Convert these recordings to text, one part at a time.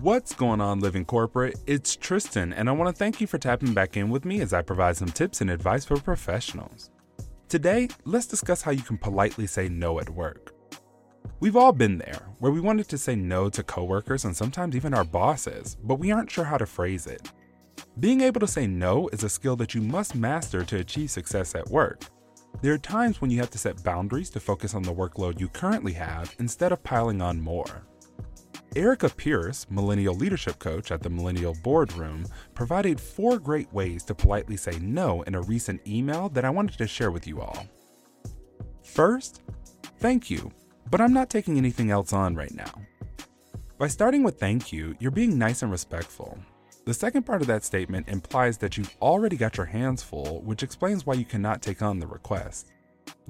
What's going on, Living Corporate? It's Tristan, and I want to thank you for tapping back in with me as I provide some tips and advice for professionals. Today, let's discuss how you can politely say no at work. We've all been there, where we wanted to say no to coworkers and sometimes even our bosses, but we aren't sure how to phrase it. Being able to say no is a skill that you must master to achieve success at work. There are times when you have to set boundaries to focus on the workload you currently have instead of piling on more. Erica Pierce, Millennial Leadership Coach at the Millennial Boardroom, provided four great ways to politely say no in a recent email that I wanted to share with you all. First, thank you, but I'm not taking anything else on right now. By starting with thank you, you're being nice and respectful. The second part of that statement implies that you've already got your hands full, which explains why you cannot take on the request.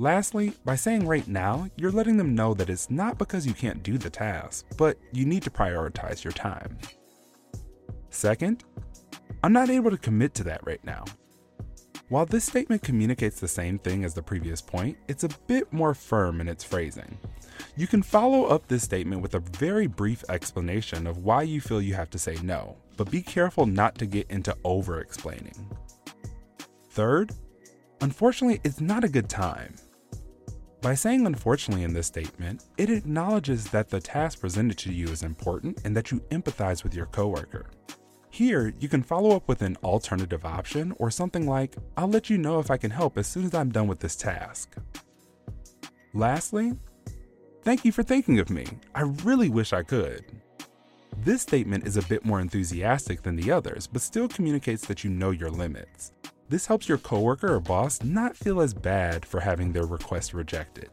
Lastly, by saying right now, you're letting them know that it's not because you can't do the task, but you need to prioritize your time. Second, I'm not able to commit to that right now. While this statement communicates the same thing as the previous point, it's a bit more firm in its phrasing. You can follow up this statement with a very brief explanation of why you feel you have to say no, but be careful not to get into over explaining. Third, unfortunately, it's not a good time. By saying unfortunately in this statement, it acknowledges that the task presented to you is important and that you empathize with your coworker. Here, you can follow up with an alternative option or something like, I'll let you know if I can help as soon as I'm done with this task. Lastly, thank you for thinking of me. I really wish I could. This statement is a bit more enthusiastic than the others, but still communicates that you know your limits. This helps your coworker or boss not feel as bad for having their request rejected.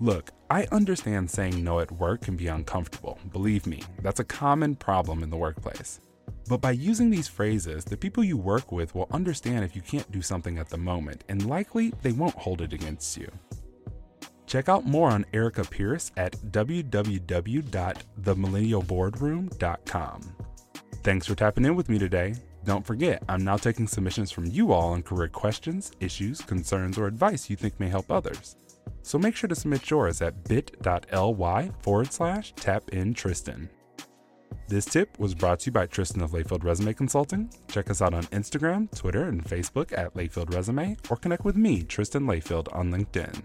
Look, I understand saying no at work can be uncomfortable. Believe me, that's a common problem in the workplace. But by using these phrases, the people you work with will understand if you can't do something at the moment, and likely they won't hold it against you. Check out more on Erica Pierce at www.themillennialboardroom.com. Thanks for tapping in with me today. Don't forget, I'm now taking submissions from you all on career questions, issues, concerns, or advice you think may help others. So make sure to submit yours at bit.ly forward slash tap in Tristan. This tip was brought to you by Tristan of Layfield Resume Consulting. Check us out on Instagram, Twitter, and Facebook at Layfield Resume, or connect with me, Tristan Layfield, on LinkedIn.